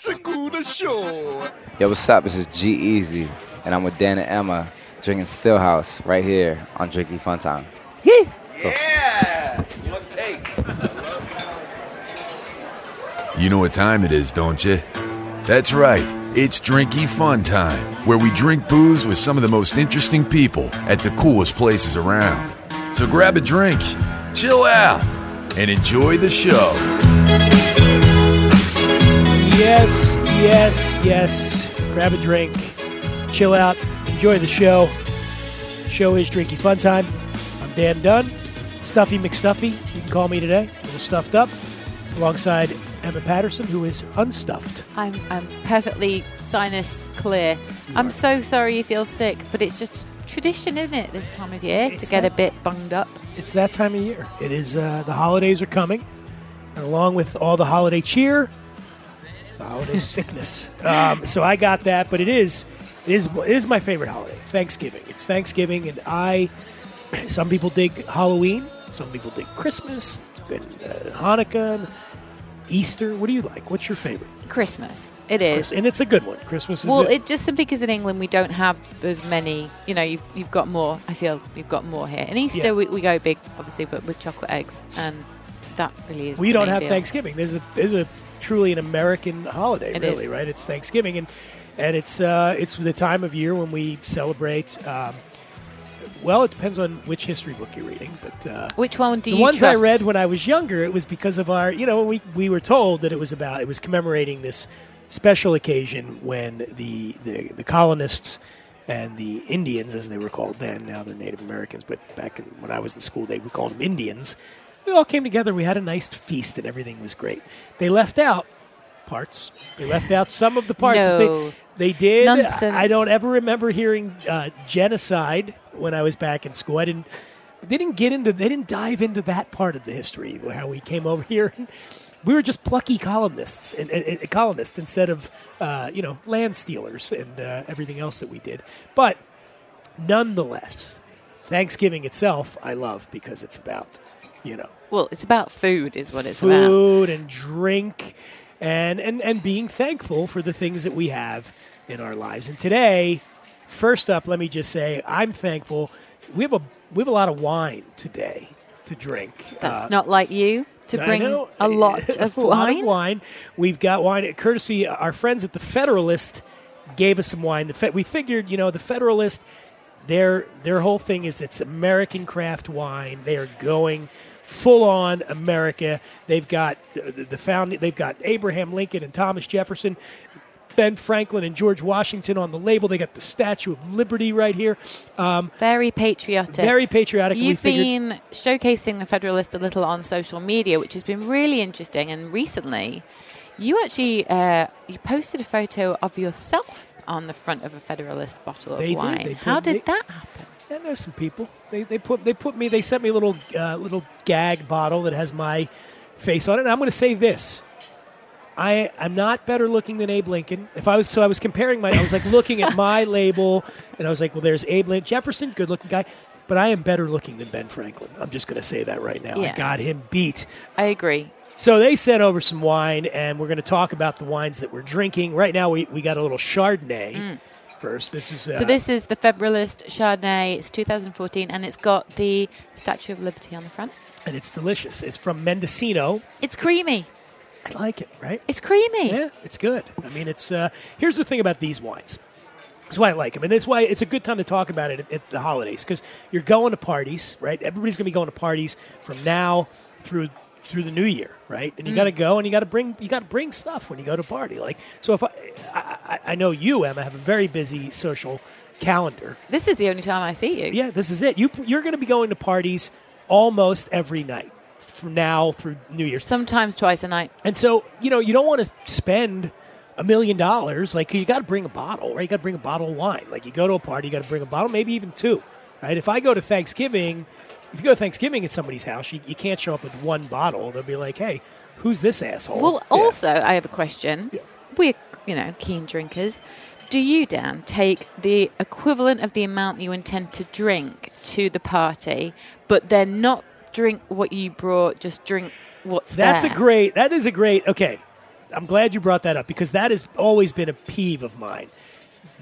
Segura Show. Yo, what's up? This is G-Eazy, and I'm with Dan and Emma drinking Stillhouse right here on Drinky Fun Time. Yeah. One take. You know what time it is, don't you? That's right. It's Drinky Fun Time, where we drink booze with some of the most interesting people at the coolest places around. So grab a drink, chill out, and enjoy the show. Yes, yes, yes. Grab a drink, chill out, enjoy the show. Show is Drinky Fun Time. I'm Dan Dunn, Stuffy McStuffy. You can call me today. A little stuffed up, alongside Emma Patterson, who is unstuffed. I'm, I'm perfectly sinus clear. I'm so sorry you feel sick, but it's just tradition, isn't it, this time of year It's to get that- a bit bunged up? It's that time of year. It is uh, the holidays are coming, and along with all the holiday cheer, the holiday sickness. Um, so I got that, but it is it is it is my favorite holiday, Thanksgiving. It's Thanksgiving, and I. Some people dig Halloween. Some people dig Christmas and uh, Hanukkah, and Easter. What do you like? What's your favorite? Christmas. It is. And it's a good one. Christmas is Well, a- it just simply because in England we don't have as many. You know, you've, you've got more. I feel you've got more here. And Easter Yeah. we, we go big, obviously, but with chocolate eggs, and that really is. we don't have deal. Thanksgiving. There's a there's a truly an American holiday, It really, is. right? It's Thanksgiving, and and it's uh, it's the time of year when we celebrate. Um, well, it depends on which history book you're reading, but uh, Which one do the you The ones I read when I was younger, it was because of our, you know, we we were told that it was about it was commemorating this special occasion when the the, the colonists and the Indians, as they were called then, now they're Native Americans, but back in, when I was in school, they we called them Indians. We all came together. We had a nice feast, and everything was great. They left out parts. They left out some of the parts. No. They, they did. Nonsense. I don't ever remember hearing uh, genocide when I was back in school. I didn't. They didn't get into. They didn't dive into that part of the history. How we came over here. We were just plucky colonists and, and, and colonists instead of uh, you know land stealers and uh, everything else that we did. But nonetheless, Thanksgiving itself, I love because it's about you know Well, it's about food, is what it's about. food and drink and, and, and being thankful for the things that we have in our lives. And today, first up, let me just say I'm thankful. We have a we have a lot of wine today to drink. That's Uh, not like you to bring a lot of a lot wine. of wine. We've got wine courtesy. Our friends at the Federalist gave us some wine. The we figured, you know, the Federalist, their their whole thing is it's American craft wine. They are going full on America. They've got the, found. They've got Abraham Lincoln and Thomas Jefferson. Ben Franklin and George Washington on the label. They got the Statue of Liberty right here. Very patriotic. Very patriotic. You've been showcasing the Federalist a little on social media, which has been really interesting. And recently, you actually uh, you posted a photo of yourself on the front of a Federalist bottle of They did. wine. They How put- did they- that happen? I know some people. They, they put they put me. They sent me a little uh, little gag bottle that has my face on it. And I'm going to say this: I I'm not better looking than Abe Lincoln. If I was so, I was comparing my. I was like looking at my label, and I was like, well, there's Abe Lincoln, Jefferson, good looking guy, but I am better looking than Ben Franklin. I'm just going to say that right now. I got him beat. I agree. So they sent over some wine, and we're going to talk about the wines that we're drinking right now. We we got a little Chardonnay. First, this is uh, Mm. So this is the Federalist Chardonnay. It's 2014, and it's got the Statue of Liberty on the front. and it's delicious. It's from Mendocino. It's creamy. I like it, right? It's creamy. Yeah, it's good. I mean, it's uh, here's the thing about these wines. That's why I like them, and that's why it's a good time to talk about it at, at the holidays because you're going to parties, right? Everybody's going to be going to parties from now through through the new year, right? And you mm. got to go and you got to bring you got to bring stuff when you go to party. Like, so if I, I I- I know you, Emma, have a very busy social calendar. This is the only time I see you. Yeah, this is it. You you're going to be going to parties almost every night from now through New Year's. Sometimes twice a night. And so, you know, you don't want to spend a million dollars. Like, you got to bring a bottle, right? You got to bring a bottle of wine. Like, you go to a party, you got to bring a bottle, maybe even two, right? If I go to Thanksgiving, if you go to Thanksgiving at somebody's house, you, you can't show up with one bottle. They'll be like, hey, who's this asshole? Well, Yeah. also, I have a question. We're, you know, keen drinkers. Do you, Dan, take the equivalent of the amount you intend to drink to the party, but then not drink what you brought, just drink what's there. That's there? a great, that is a great, okay. I'm glad you brought that up because that has always been a peeve of mine.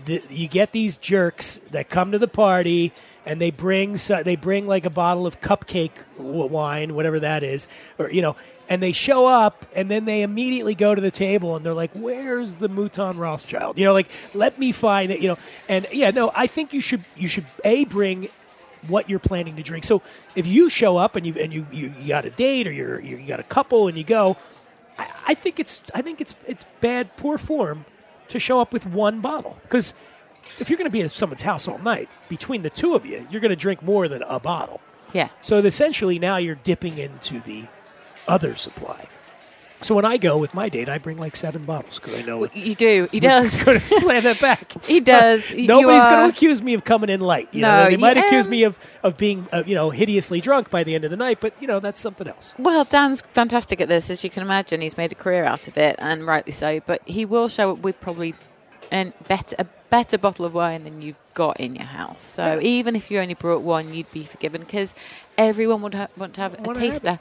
The, you get these jerks that come to the party and they bring they bring like a bottle of cupcake wine, whatever that is, or you know, and they show up and then they immediately go to the table and they're like, "Where's the Mouton Rothschild?" You know, like let me find it. You know, and yeah, no, I think you should you should a bring what you're planning to drink. So if you show up and you and you, you, you got a date or you're, you got a couple and you go, I, I think it's I think it's it's bad poor form to show up with one bottle because if you're going to be at someone's house all night, between the two of you, you're going to drink more than a bottle. Yeah. So essentially, now you're dipping into the other supply. So when I go with my date, I bring like seven bottles because I know You do. He does. going to slam that back. He does. Nobody's going to accuse me of coming in light. You No, know, they might accuse me of of being uh, you know hideously drunk by the end of the night, but you know that's something else. Well, Dan's fantastic at this, as you can imagine. He's made a career out of it, and rightly so. But he will show up with probably an better, a better bottle of wine than you've got in your house. So even if you only brought one, you'd be forgiven because everyone would ha- want to have a have taster.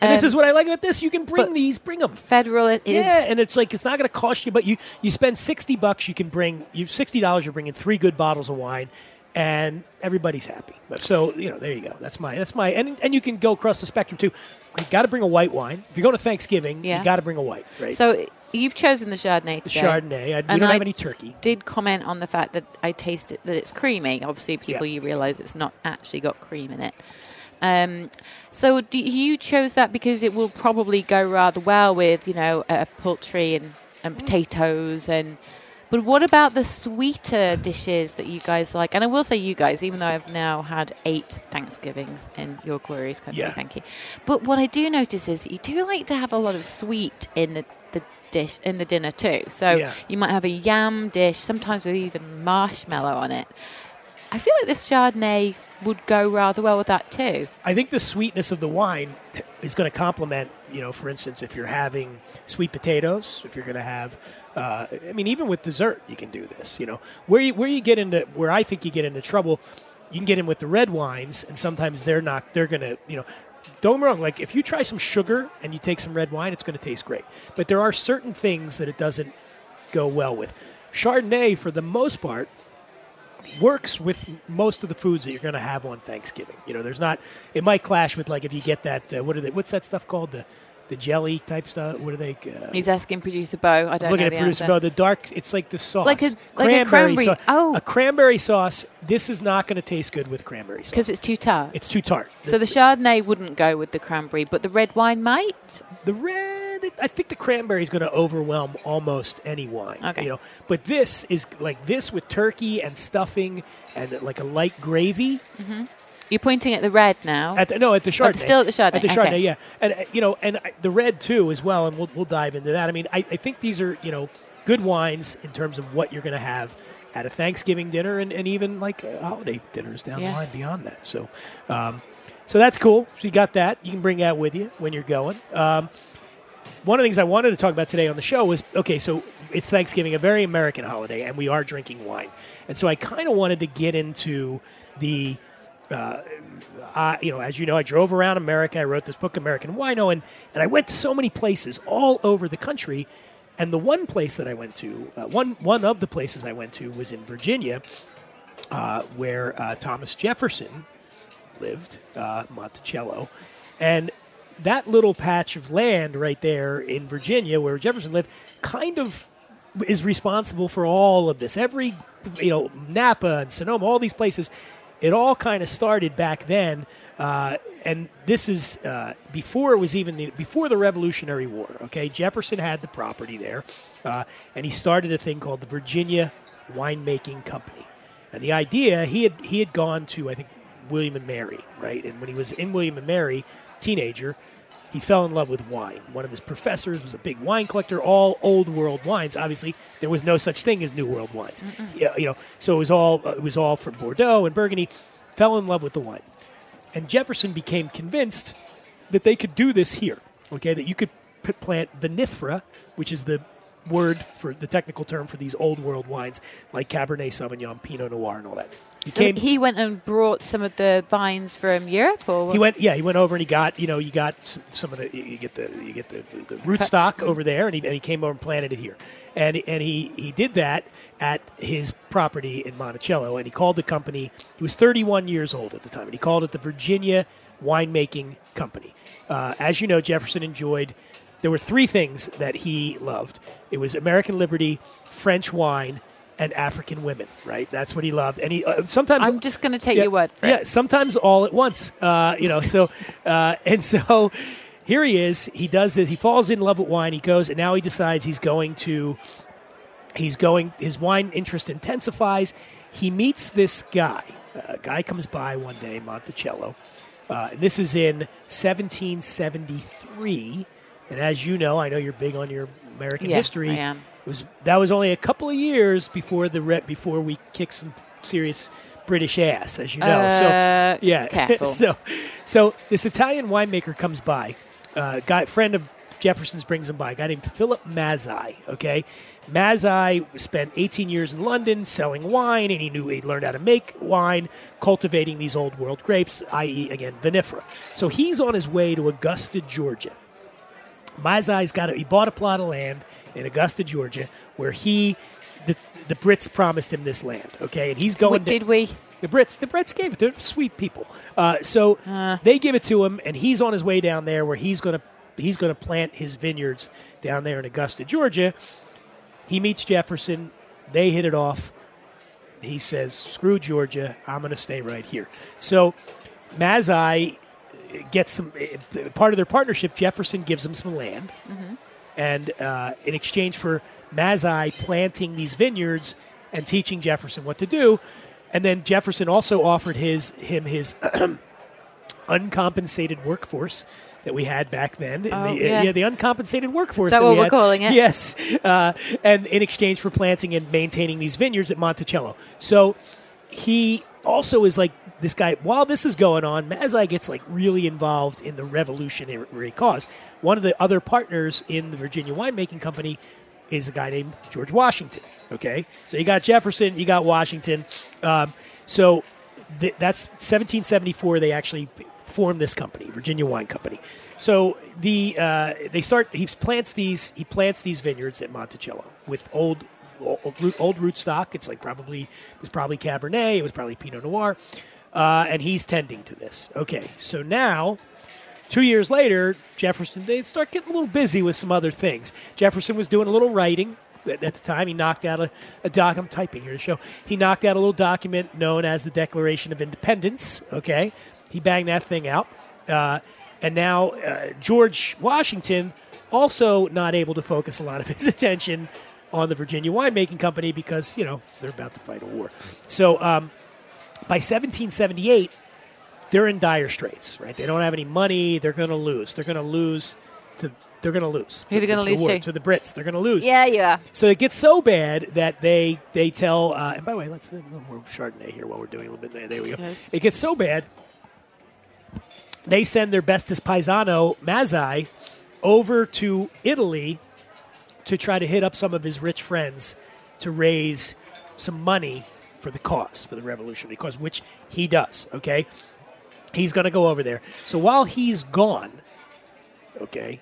And this Um, is what I like about this. You can bring these, bring them. federal. It is. Yeah, and it's like it's not going to cost you, but you you spend sixty bucks, you can bring you sixty dollars. You're bringing three good bottles of wine, and everybody's happy. So you know, there you go. That's my that's my and and you can go across the spectrum too. You got to bring a white wine. If you're going to Thanksgiving, Yeah. you got to bring a white, right? So you've chosen the Chardonnay the. Chardonnay. I, we And don't I have any turkey. Did comment on the fact that I taste it that it's creamy. Obviously, people Yeah. you realise it's not actually got cream in it. Um, so do you chose that because it will probably go rather well with you know uh, poultry and, and potatoes and. But what about the sweeter dishes that you guys like? And I will say you guys, even though I've now had eight Thanksgivings in your glorious country, Yeah. thank you. But what I do notice is that you do like to have a lot of sweet in the, the dish in the dinner too. So Yeah. you might have a yam dish, sometimes with even marshmallow on it. I feel like this Chardonnay would go rather well with that too. I think the sweetness of the wine is going to complement, you know, for instance, if you're having sweet potatoes, if you're going to have, uh, I mean, even with dessert, you can do this. You know, where you where you get into where I think you get into trouble, you can get in with the red wines, and sometimes they're not. They're to, you know. Don't get me wrong. Like if you try some sugar and you take some red wine, it's to taste great. But there are certain things that it doesn't go well with. Chardonnay, for the most part, works with most of the foods that you're going to have on Thanksgiving. You know, there's not. It might clash with like if you get that. Uh, what are they? What's that stuff called? The the jelly type stuff. What are they? Uh, He's asking producer Bo. I don't looking know Look at the producer. Bo. The dark. It's like the sauce. Like a- like a cranberry- sauce. oh. a cranberry sauce. This is not going to taste good with cranberry sauce because it's too tart. it's too tart. so the Chardonnay wouldn't go with the cranberry, but the red wine might. The red, I think the cranberry is going to overwhelm almost any wine. Okay. You know, but this is like this with turkey and stuffing and like a light gravy. You're pointing at the red now. At the, no, at the Chardonnay. still at the Chardonnay, At the Chardonnay, okay. yeah, and uh, you know, and uh, the red too as well, and we'll we'll dive into that. I mean, I, I think these are you know good wines in terms of what you're going to have at a Thanksgiving dinner and, and even like uh, holiday dinners down Yeah. the line beyond that. So, um, so that's cool. So you got that. You can bring that with you when you're going. Um, one of the things I wanted to talk about today on the show was okay, so it's Thanksgiving, a very American holiday, and we are drinking wine. And so I kind of wanted to get into the, uh, I, you know, as you know, I drove around America. I wrote this book, American Wino, and, and I went to so many places all over the country. And the one place that I went to, uh, one, one of the places I went to was in Virginia, uh, where uh, Thomas Jefferson lived, uh, Monticello. And that little patch of land right there in Virginia where Jefferson lived kind of is responsible for all of this. Every, you know, Napa and Sonoma, all these places, it all kind of started back then. Uh, and this is uh, before it was even the, before the Revolutionary War. Okay, Jefferson had the property there, uh, and he started a thing called the Virginia Winemaking Company. And the idea he had he had gone to I think William and Mary, right? And when he was in William and Mary, teenager, he fell in love with wine. One of his professors was a big wine collector, all old world wines. Obviously, there was no such thing as new world wines. You know, so it was all uh, it was all from Bordeaux and Burgundy. Fell in love with the wine, and Jefferson became convinced that they could do this here. Okay, that you could plant vinifera, which is the word for the technical term for these old world wines like Cabernet Sauvignon, Pinot Noir, and all that. He came. he went and brought some of the vines from Europe, or He went, yeah. He went over and he got, you know, you got some, some of the, you get the, you get the, the root stock over there, and he, and he came over and planted it here, and and he he did that at his property in Monticello, and he called the company. He was 31 years old at the time, and he called it the Virginia Winemaking Company. Uh, as you know, Jefferson enjoyed. There were three things that he loved. It was American liberty, French wine, and African women. Right, that's what he loved. And he uh, sometimes I'm just going to take yeah, your word for yeah, sometimes all at once. Uh, you know, so uh, and so here he is. He does this. He falls in love with wine. He goes, and now he decides he's going to. He's going. His wine interest intensifies. He meets this guy. A guy comes by one day, Monticello. Uh, and this is in 1773. And as you know, I know you're big on your American Yeah, history. I am. It was that was only a couple of years before the re- before we kicked some serious British ass, as you know. Uh, so yeah, so so this Italian winemaker comes by, uh, guy friend of Jefferson's brings him by, a guy named Philip Mazzei. Okay, Mazzei spent 18 years in London selling wine, and he knew he learned how to make wine, cultivating these old world grapes, i.e., again vinifera. So he's on his way to Augusta, Georgia. Mazzei's got a, he bought a plot of land in Augusta, Georgia, where he the the Brits promised him this land. Okay, and he's going. Wait, to- did we? the Brits, the Brits gave it. They're sweet people. Uh, so they give it to him, and he's on his way down there, where he's going to he's going to plant his vineyards down there in Augusta, Georgia. He meets Jefferson. They hit it off. He says, "Screw Georgia. I'm going to stay right here." So Mazzei gets some uh, part of their partnership. Jefferson gives them some land, and uh, in exchange for Mazzei planting these vineyards and teaching Jefferson what to do, and then Jefferson also offered his him his uncompensated workforce that we had back then. In Oh, the, yeah. the uncompensated workforce. Is that we what we're had. calling it? Yes, uh, and in exchange for planting and maintaining these vineyards at Monticello. So he also is like this guy. While this is going on, Mazzei gets like really involved in the revolutionary cause. One of the other partners in the Virginia winemaking company is a guy named George Washington. Okay, so you got Jefferson, you got Washington. Um, so th- that's 1774. They actually formed this company, Virginia Wine Company. So the uh, they start. He plants these. He plants these vineyards at Monticello with old. Old old root stock. It's like probably it was probably Cabernet. It was probably Pinot Noir, uh, and he's tending to this. Okay, so now Two years later, Jefferson they start getting a little busy with some other things. Jefferson was doing a little writing at, the time. He knocked out a, a doc. I'm typing here to show. He knocked out a little document known as the Declaration of Independence. Okay, he banged that thing out, uh, and now uh, George Washington also not able to focus a lot of his attention on the Virginia winemaking company because you know they're about to fight a war. So um, by 1778 they're in dire straits, right? They don't have any money. They're going to lose. They're going to lose. To, they're going to lose. Who they gonna The lose to? To the Brits. They're going to lose. Yeah, yeah. So it gets so bad that they they tell. Uh, and by the way, let's do a little more Chardonnay here while we're doing a little bit. There, there we go. Yes. It gets so bad. They send their bestest paisano Mazzei over to Italy to try to hit up some of his rich friends to raise some money for the cause for the revolutionary cause, which he does. Okay, he's going to go over there. So while he's gone, okay,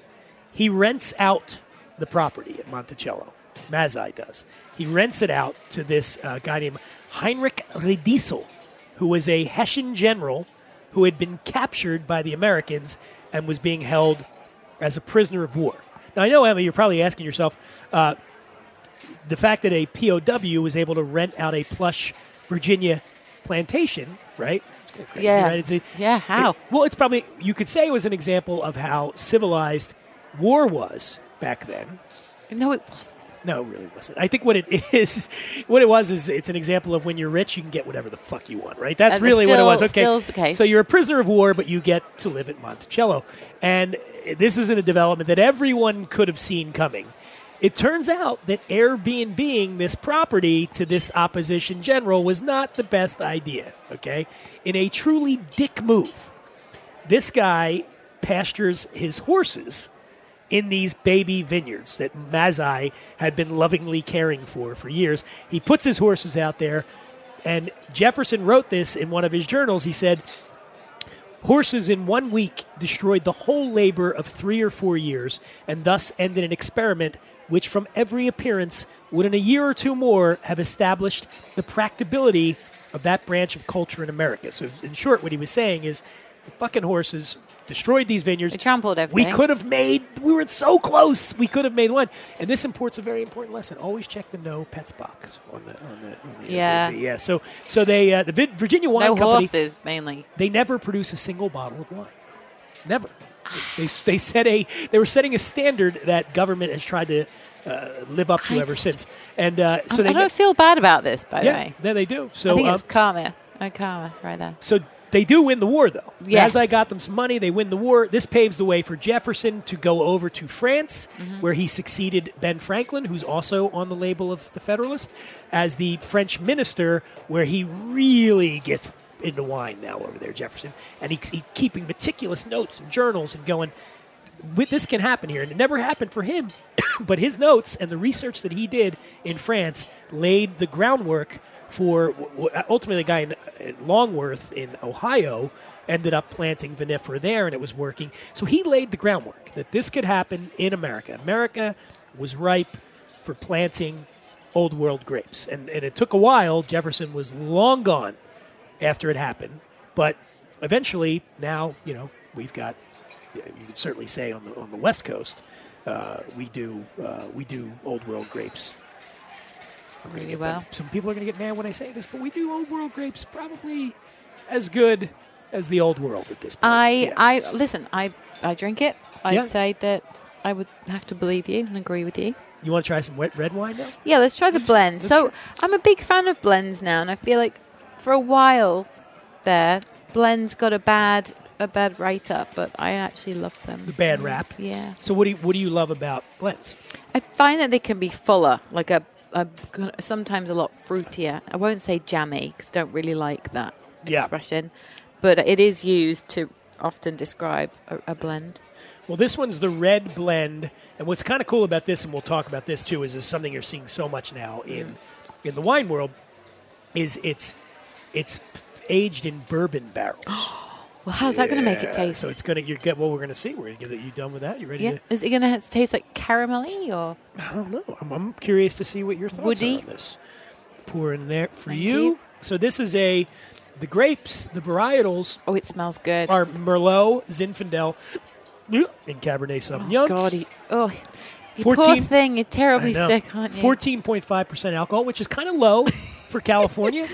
he rents out the property at Monticello. Mazzei does. He rents it out to this uh, guy named Heinrich Riedesel, who was a Hessian general who had been captured by the Americans and was being held as a prisoner of war. Now, I know, Emma, you're probably asking yourself, uh, the fact that a POW was able to rent out a plush Virginia plantation, right? Crazy, Yeah. right? A- Yeah, how? it- well, it's probably you could say it was an example of how civilized war was back then. No, it wasn't. No, it really wasn't. I think what it is, what it was, is it's an example of when you're rich, you can get whatever the fuck you want, right? That's And really what it was. Okay, still's the case. so you're a prisoner of war, but you get to live at Monticello, and this isn't a development that everyone could have seen coming. It turns out that Airbnb this property to this opposition general was not the best idea. Okay, in a truly dick move, this guy pastures his horses in these baby vineyards that Mazzei had been lovingly caring for for years. He puts his horses out there, and Jefferson wrote this in one of his journals. He said, Horses in one week destroyed the whole labor of three or four years, and thus ended an experiment which, from every appearance, would in a year or two more have established the practicability of that branch of culture in America. So, in short, what he was saying is the fucking horses destroyed these vineyards. They trampled everything. We could have made, we were so close, we could have made one. And this imports a very important lesson. Always check the no pets box on the, on the, on the Yeah. yeah. So, so they, uh, the Virginia Wine no Company, horses mainly. they never produce a single bottle of wine. Never. They, they set a they were setting a standard that government has tried to uh, live up to I ever since. And uh, so I, they I don't feel bad about this, by the way. yeah, they do. So I think um, it's karma. No karma right there. so they do win the war, though. Yes. As I got them some money, they win the war. This paves the way for Jefferson to go over to France, Mm-hmm. where he succeeded Ben Franklin, who's also on the label of the Federalist, as the French minister, where he really gets into wine now over there, Jefferson. And he's he keeping meticulous notes and journals and going, "With- this can happen here. And it never happened for him, but his notes and the research that he did in France laid the groundwork for ultimately a guy in Longworth in Ohio ended up planting vinifera there and it was working. So he laid the groundwork that this could happen in America. America was ripe for planting old world grapes. And, and it took a while. Jefferson was long gone after it happened. But eventually, now, you know, we've got, you could certainly say on the, on the West Coast, uh, we do uh, we do old world grapes Really well. some people are going to get mad when I say this, but we do old world grapes probably as good as the old world at this point. I, Yeah. I listen. I, I drink it. I'd Yeah. say that I would have to believe you and agree with you. you want to try some wet red wine now? Yeah, let's try the blend. let's So I'm a big fan of blends now, and I feel like for a while there, blends got a bad a bad write up, but I actually love them. The bad mm, rap. Yeah, So what do you, what do you love about blends? I find that they can be fuller, like a, a sometimes a lot fruitier. I won't say jammy because I don't really like that Yeah. expression, but it is used to often describe a, a blend. Well, this one's the red blend, and what's kind of cool about this, and we'll talk about this too, is is something you're seeing so much now in mm. in the wine world, is it's it's aged in bourbon barrels. Well, how's that going to make it taste? So it's gonna you get what we're gonna see. We're gonna get you done with that. You ready yeah, to? is it going to taste like caramelly or? I don't know. I'm, I'm curious to see what your thoughts Woody? are on this. Pour in there for Thank you. you. So this is a the grapes, the varietals Oh, it smells good. are Merlot, Zinfandel, and Cabernet oh, Sauvignon. God, he, oh, you 14 poor thing. You're terribly sick, aren't you? Fourteen point five percent alcohol, which is kind of low for California.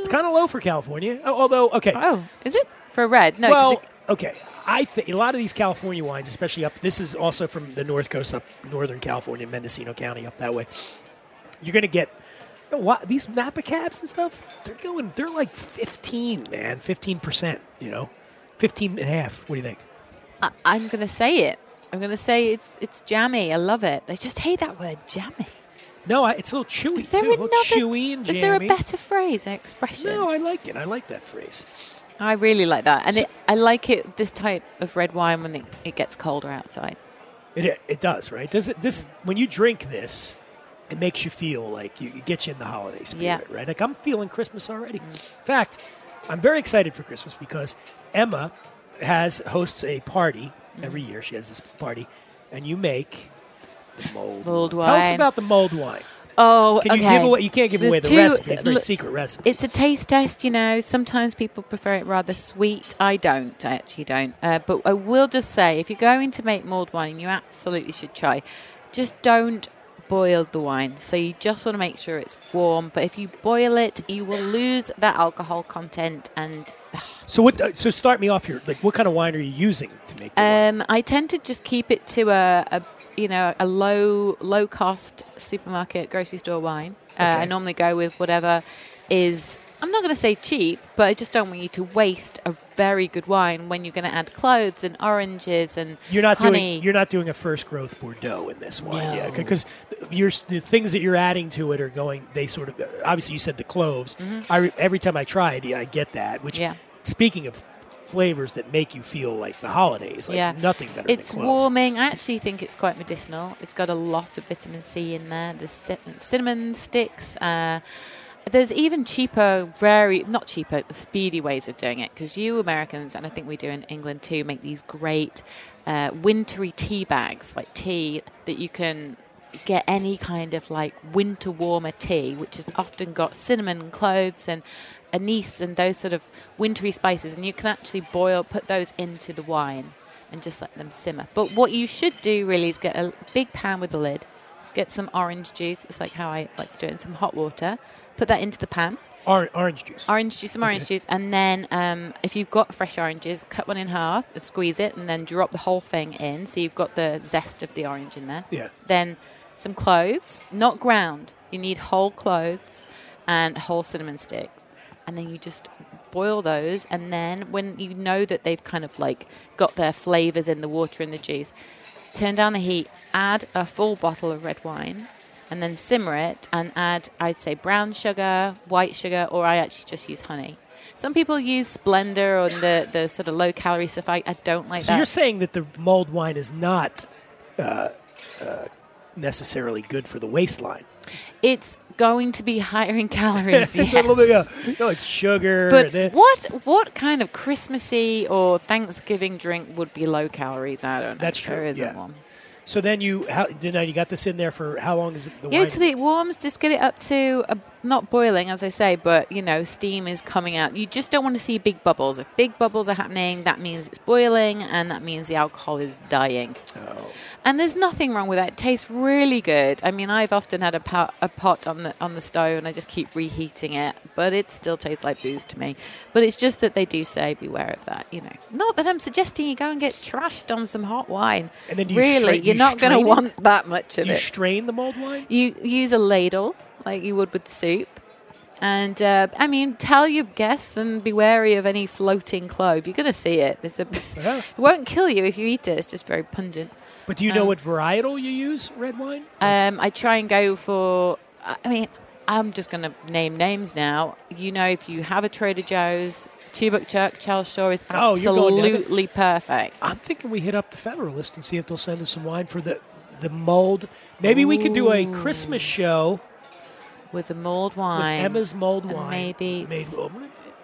It's kind of low for California. Oh, Although, okay, Oh, is it for red? No. well, it- okay. I think a lot of these California wines, especially up. This is also from the North Coast, up Northern California, Mendocino County, up that way. You're gonna get you know, what, these Napa cabs and stuff. They're going. They're like 15, man, 15 percent. You know, 15 and a half. What do you think? I, I'm going to say it. I'm going to say it's it's jammy. I love it. I just hate that word, jammy. No, I, it's a little chewy Is there too. A another? little chewy and jammy. is there a better phrase, an expression? No, I like it. I like that phrase. I really like that, and So- it, I like it. This type of red wine when it, it gets colder outside. It it does, right? Does it this when you drink this, it makes you feel like you it gets you in the holiday spirit, Yeah. right? Like I'm feeling Christmas already. In fact, I'm very excited for Christmas because Emma has hosts a party every year. She has this party, and you make the mold, Mulled Tell us about the mold wine. Oh, Can you okay. give away? You can't give There's away the two- recipe. It's a very look, secret recipe. It's a taste test, you know. Sometimes people prefer it rather sweet. I don't. I actually don't. Uh, but I will just say, if you're going to make mulled wine, you absolutely should try. Just don't boil the wine. So you just want to make sure it's warm. But if you boil it, you will lose that alcohol content. And so what? uh, So start me off here. Like, what kind of wine are you using to make? The wine? um, I tend to just keep it to a, a you know a low low cost supermarket grocery store wine. Uh, Okay. I normally go with whatever is. I'm not going to say cheap, but I just don't want you to waste a very good wine when you're going to add cloves and oranges and You're not honey. doing you're not doing a first growth Bordeaux in this wine, yeah, because you're the things that you're adding to it are going. They sort of obviously you said the cloves. I every time I try it, yeah, I get that. Which Mm-hmm. Yeah. speaking of flavors that make you feel like the holidays. Like yeah, nothing better It's warming. I actually think it's quite medicinal. It's got a lot of vitamin C in there. There's cinnamon sticks. Uh, there's even cheaper, very not cheaper, the speedy ways of doing it because you Americans, and I think we do in England too, make these great uh, wintry tea bags, like tea that you can get any kind of like winter warmer tea, which has often got cinnamon and cloves and anise and those sort of wintry spices, and you can actually boil, put those into the wine and just let them simmer. But what you should do really is get a big pan with a lid, get some orange juice. It's like how I like to do it in some hot water. Put that into the pan. Or- orange juice. Orange juice, some orange juice, and then um, if you've got fresh oranges, cut one in half and squeeze it, and then drop the whole thing in. So you've got the zest of the orange in there. Yeah. Then some cloves, not ground. You need whole cloves and whole cinnamon sticks, and then you just boil those. And then when you know that they've kind of like got their flavors in the water and the juice, turn down the heat. Add a full bottle of red wine and then simmer it and add, I'd say, brown sugar, white sugar, or I actually just use honey. Some people use Splenda or the, the sort of low calorie stuff. I, I don't like So that. you're saying that the mulled wine is not uh, uh, necessarily good for the waistline. it's going to be higher in calories. it's yes. a little bit of you know, like sugar. But what what kind of Christmassy or Thanksgiving drink would be low calories? I don't know. That's true, There isn't yeah. one. so then you how then you got this in there for how long is it the Yeah, till it warms, just get it up to uh, not boiling, as I say, but you know, steam is coming out. You just don't want to see big bubbles. If big bubbles are happening, that means it's boiling, and that means the alcohol is dying. Oh. And there's nothing wrong with that. It tastes really good. I mean, I've often had a pot, a pot on the on the stove, and I just keep reheating it, but it still tastes like booze to me. But it's just that they do say beware of that. You know, not that I'm suggesting you go and get trashed on some hot wine. And then you really, strain- you're you not going to want that much of you it. strain the mulled wine? You use a ladle like you would with soup. And uh, I mean, tell your guests and be wary of any floating clove. You're going to see it. It's a, Yeah. it won't kill you if you eat it. It's just very pungent. But do you know Um, what varietal you use red wine? Um, I try and go for. I mean, I'm just going to name names now. You know, if you have a Trader Joe's, Two Buck Chuck, Charles Shaw is Oh, you're going down absolutely perfect. I'm thinking we hit up the Federalist and see if they'll send us some wine for the the mulled. Maybe we could do a Christmas show With the mulled with wine. Emma's mulled and wine. maybe- Made-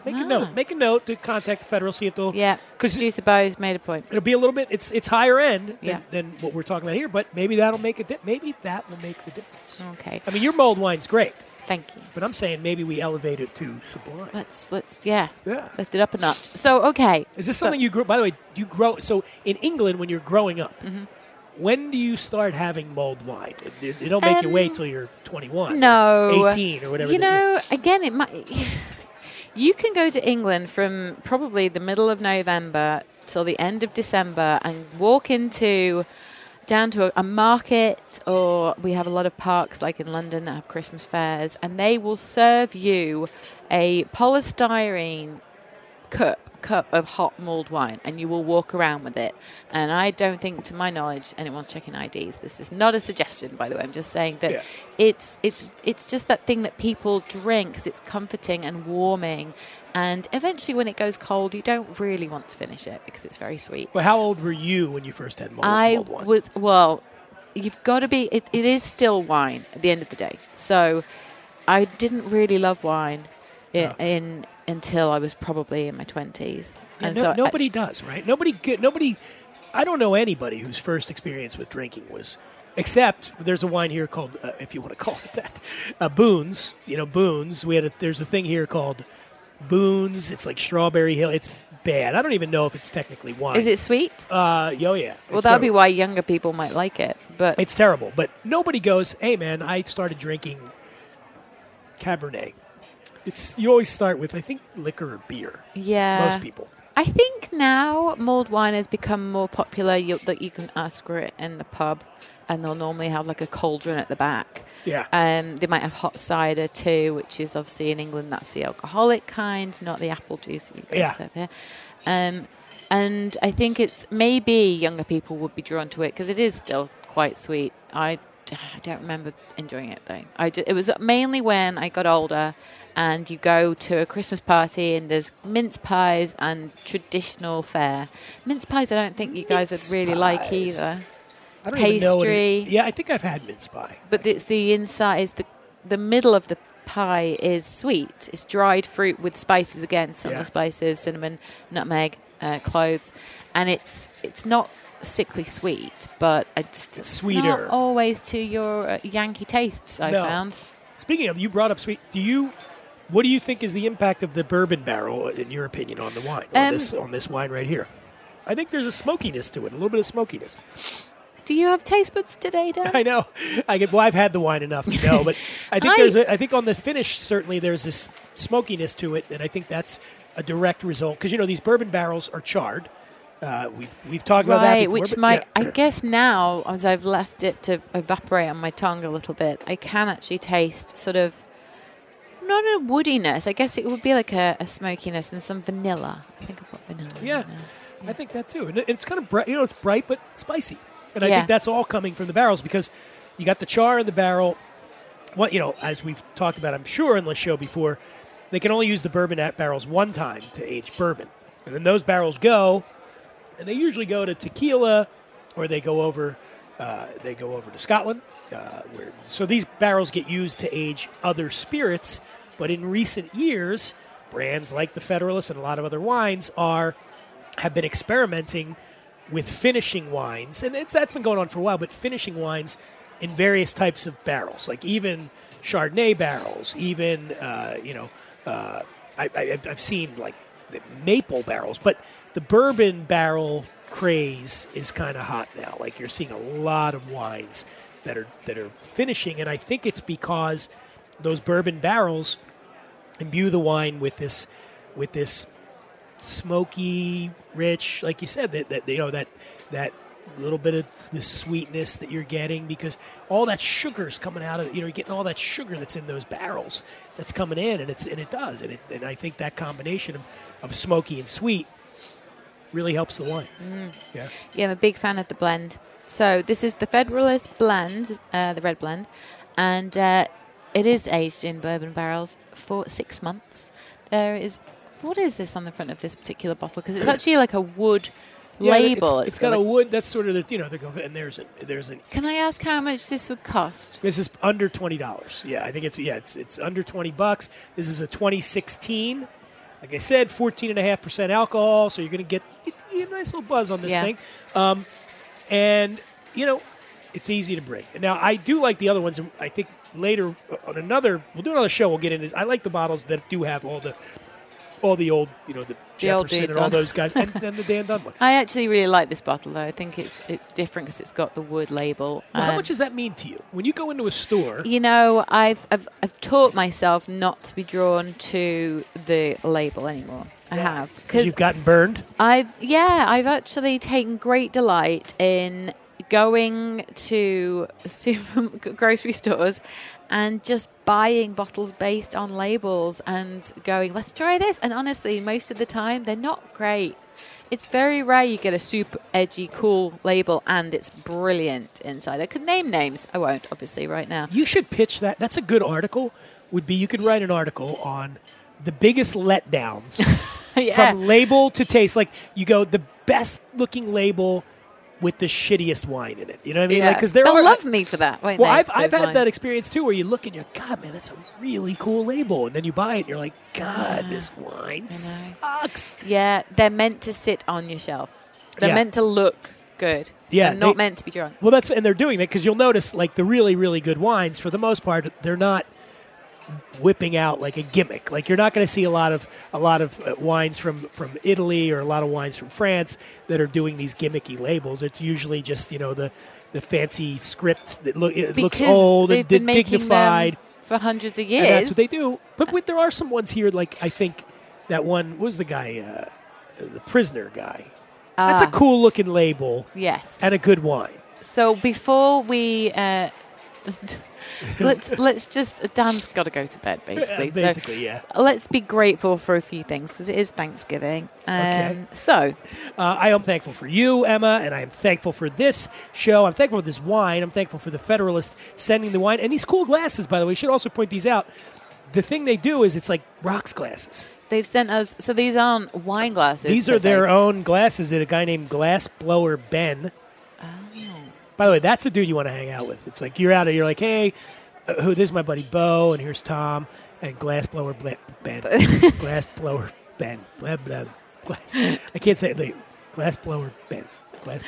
make a Ah. note. Make a note to contact the Federal. See if they'll. Yeah, because producer Bo's made a point. it'll be a little bit. It's it's higher end than, Yeah. than what we're talking about here, but maybe that'll make a di- maybe that will make the difference. Okay, I mean, your mulled wine's great, thank you. but I'm saying maybe we elevate it to sublime. Let's let's yeah, Yeah. lift it up a notch. So okay, Is this So- something you grow? By the way, you grow. So in England, when you're growing up, Mm-hmm. When do you start having mulled wine? It, it, it don't make you Um, wait till you're 21, or No, 18, or whatever. You know, again, it might. You can go to England from probably the middle of November till the end of December and walk into down to a, a market, or we have a lot of parks like in London that have Christmas fairs, and they will serve you a polystyrene cup cup of hot mulled wine and you will walk around with it and i don't think to my knowledge anyone's checking ids this is not a suggestion by the way i'm just saying that Yeah. it's it's it's just that thing that people drink because it's comforting and warming and eventually when it goes cold you don't really want to finish it because it's very sweet Well, how old were you when you first had mulled, I mulled wine? was well. You've got to be. It, it is still wine at the end of the day. So, I didn't really love wine in until I was probably in my twenties. Yeah, and no- so I- nobody does, right? Nobody, nobody. I don't know anybody whose first experience with drinking was, except there's a wine here called, uh, if you want to call it that, uh, Boone's. You know, Boone's. We had a, there's a thing here called Boone's. It's like Strawberry Hill. It's bad. I don't even know if it's technically wine. is it sweet? Uh, oh yeah. Well, that'll be why younger people might like it. But It's terrible, but nobody goes, "Hey, man, I started drinking Cabernet." It's you always start with, I think, liquor or beer. yeah, Most people. I think now mulled wine has become more popular. You, that you can ask for it in the pub, and they'll normally have like a cauldron at the back. Yeah. Um, they might have hot cider too, which is obviously in England that's the alcoholic kind, not the apple juice Yeah. Um, and I think it's maybe younger people would be drawn to it because it is still quite sweet. I I don't remember enjoying it though. I ju- it was mainly when I got older, and you go to a Christmas party and there's mince pies and traditional fare. Mince pies, I don't think you guys Mince would really like either. I don't even know what it- Pastry. yeah, I think I've had mince pie. But it's the inside is the the middle of the pie is sweet. It's dried fruit with spices again, some Yeah. spices, cinnamon, nutmeg, uh, cloves, and it's it's not sickly sweet, but it's, it's sweeter. Not always to your uh, Yankee tastes. I No. found. Speaking of, you brought up sweet. Do you? What do you think is the impact of the bourbon barrel, in your opinion, on the wine? On Um, this on this wine right here, I think there's a smokiness to it, a little bit of smokiness. Do you have taste buds today, Dan? I know. I get. Well, I've had the wine enough to know, but I think I- there's. A, I think on the finish, certainly there's this smokiness to it, and I think that's a direct result because you know these bourbon barrels are charred. Uh, we've we've talked about that before, which but might, yeah. I guess now, as I've left it to evaporate on my tongue a little bit, I can actually taste sort of not a woodiness. I guess it would be like a, a smokiness and some vanilla. I think I've got vanilla. in Yeah. I think that too. And it's kind of bright, you know, it's bright but spicy. And I Yeah. think that's all coming from the barrels because you got the char in the barrel. What you know, as we've talked about, I'm sure in the show before, they can only use the bourbon at barrels one time to age bourbon, and then those barrels go, and they usually go to tequila, or they go over, uh, they go over to Scotland. Uh, where, so these barrels get used to age other spirits, but in recent years, brands like the Federalist and a lot of other wines are have been experimenting with finishing wines, and that's been going on for a while. But finishing wines in various types of barrels, like even Chardonnay barrels, even uh, you know, uh, I, I've seen like maple barrels, but the bourbon barrel craze is kind of hot now. Like you're seeing a lot of wines that are that are finishing, and I think it's because those bourbon barrels imbue the wine with this with this smoky, rich, like you said, that, that you know that that little bit of the sweetness that you're getting because all that sugar is coming out of you know you're getting all that sugar that's in those barrels that's coming in and it's and it does and it and I think that combination of, of smoky and sweet really helps the wine. Yeah. Yeah, I'm a big fan of the blend. So this is the Federalist blend, uh, the red blend, and uh, it is aged in bourbon barrels for six months. There is, what is this on the front of this particular bottle? Because it's actually like a wood Yeah, label. It's, it's got a like- wood. That's sort of the you know they go and there's a there's an Can I ask how much this would cost? This is under twenty dollars. Yeah, I think it's yeah, it's it's under twenty bucks. This is a 2016. Like I said, 14.5 percent alcohol, so you're going to get a nice little buzz on this Yeah. thing. Um, and you know, it's easy to bring. Now, I do like the other ones. and I think later on another, we'll do another show. We'll get into this. I like the bottles that do have all the all the old, you know, the, The Jefferson dudes and all on. those guys, and then the Dan Dunn one. I actually really like this bottle though. I think it's it's different because it's got the wood label. Well, how Um, much does that mean to you when you go into a store? You know, I've, I've I've taught myself not to be drawn to the label anymore. I have because you've gotten burned. I've yeah, I've actually taken great delight in going to super grocery stores and just buying bottles based on labels and going, let's try this. And honestly, most of the time they're not great. It's very rare you get a super edgy, cool label and it's brilliant inside. I could name names. I won't, obviously, right now. You should pitch that. That's a good article. Would be you could write an article on the biggest letdowns yeah. from label to taste. Like you go the best looking label with the shittiest wine in it. You know what I mean? yeah. Like because there They'll are love me for that. Well, they, I've, I've had that experience too, where you look and you're, God, man, that's a really cool label, and then you buy it and you're like, God, this wine sucks. Yeah, they're meant to sit on your shelf. They're Yeah. meant to look good. Yeah, They're not they- meant to be drunk. Well, that's and they're doing that because you'll notice, like the really, really good wines, for the most part, they're not whipping out like a gimmick. Like you're not going to see a lot of a lot of uh, wines from from Italy or a lot of wines from France that are doing these gimmicky labels. It's usually just you know the the fancy scripts that look it looks old and dignified. for hundreds of And years. that's what they do. But wait, there are some ones here, like I think that one was the guy, uh, the prisoner guy. That's a Ah. cool looking label yes. and a good wine. So before we uh, let's let's just Dan's got to go to bed basically. So Basically, yeah. let's be grateful for a few things because it is Thanksgiving. Um, Okay. So Uh, I am thankful for you, Emma, and I am thankful for this show. I'm thankful for this wine. I'm thankful for the Federalist sending the wine and these cool glasses. By the way, should also point these out. The thing they do is it's like rocks glasses. they've sent us. So these aren't wine glasses. These are their se. own glasses that a guy named Glass Blower Ben. By the way, that's a dude you want to hang out with. It's like you're out of, you're like, hey, uh, who? This is my buddy Bo, and here's Tom, and Glass Blower Ble- Ben, Glass Blower Ben, blah blah. Glass. I can't say it. Like, glass Blower Ben, Glass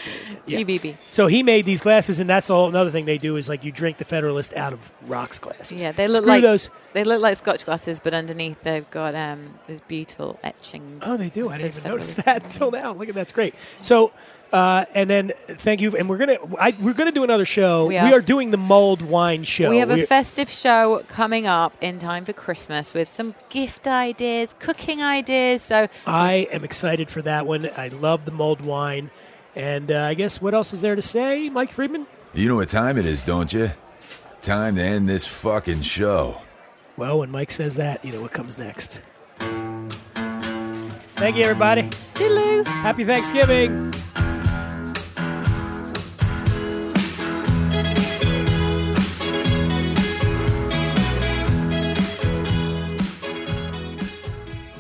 Yeah. GBB. So he made these glasses, and that's all. Another thing they do is like you drink the Federalist out of rocks glasses. Yeah, they look Screw like those. they look like Scotch glasses, but underneath they've got um this beautiful etching. Oh, they do. I didn't even notice that until now. Look at that's great. So, uh, and then thank you. And we're gonna I, we're gonna do another show. We are. doing the mulled wine show. We have a We're- festive show coming up in time for Christmas with some gift ideas, cooking ideas. So I am excited for that one. I love the mulled wine. And uh, I guess what else is there to say, Mike Friedman? You know what time it is, don't you? Time to end this fucking show. Well, when Mike says that, you know what comes next. Thank you, everybody. Toodaloo. Happy Thanksgiving.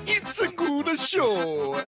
It's a good show.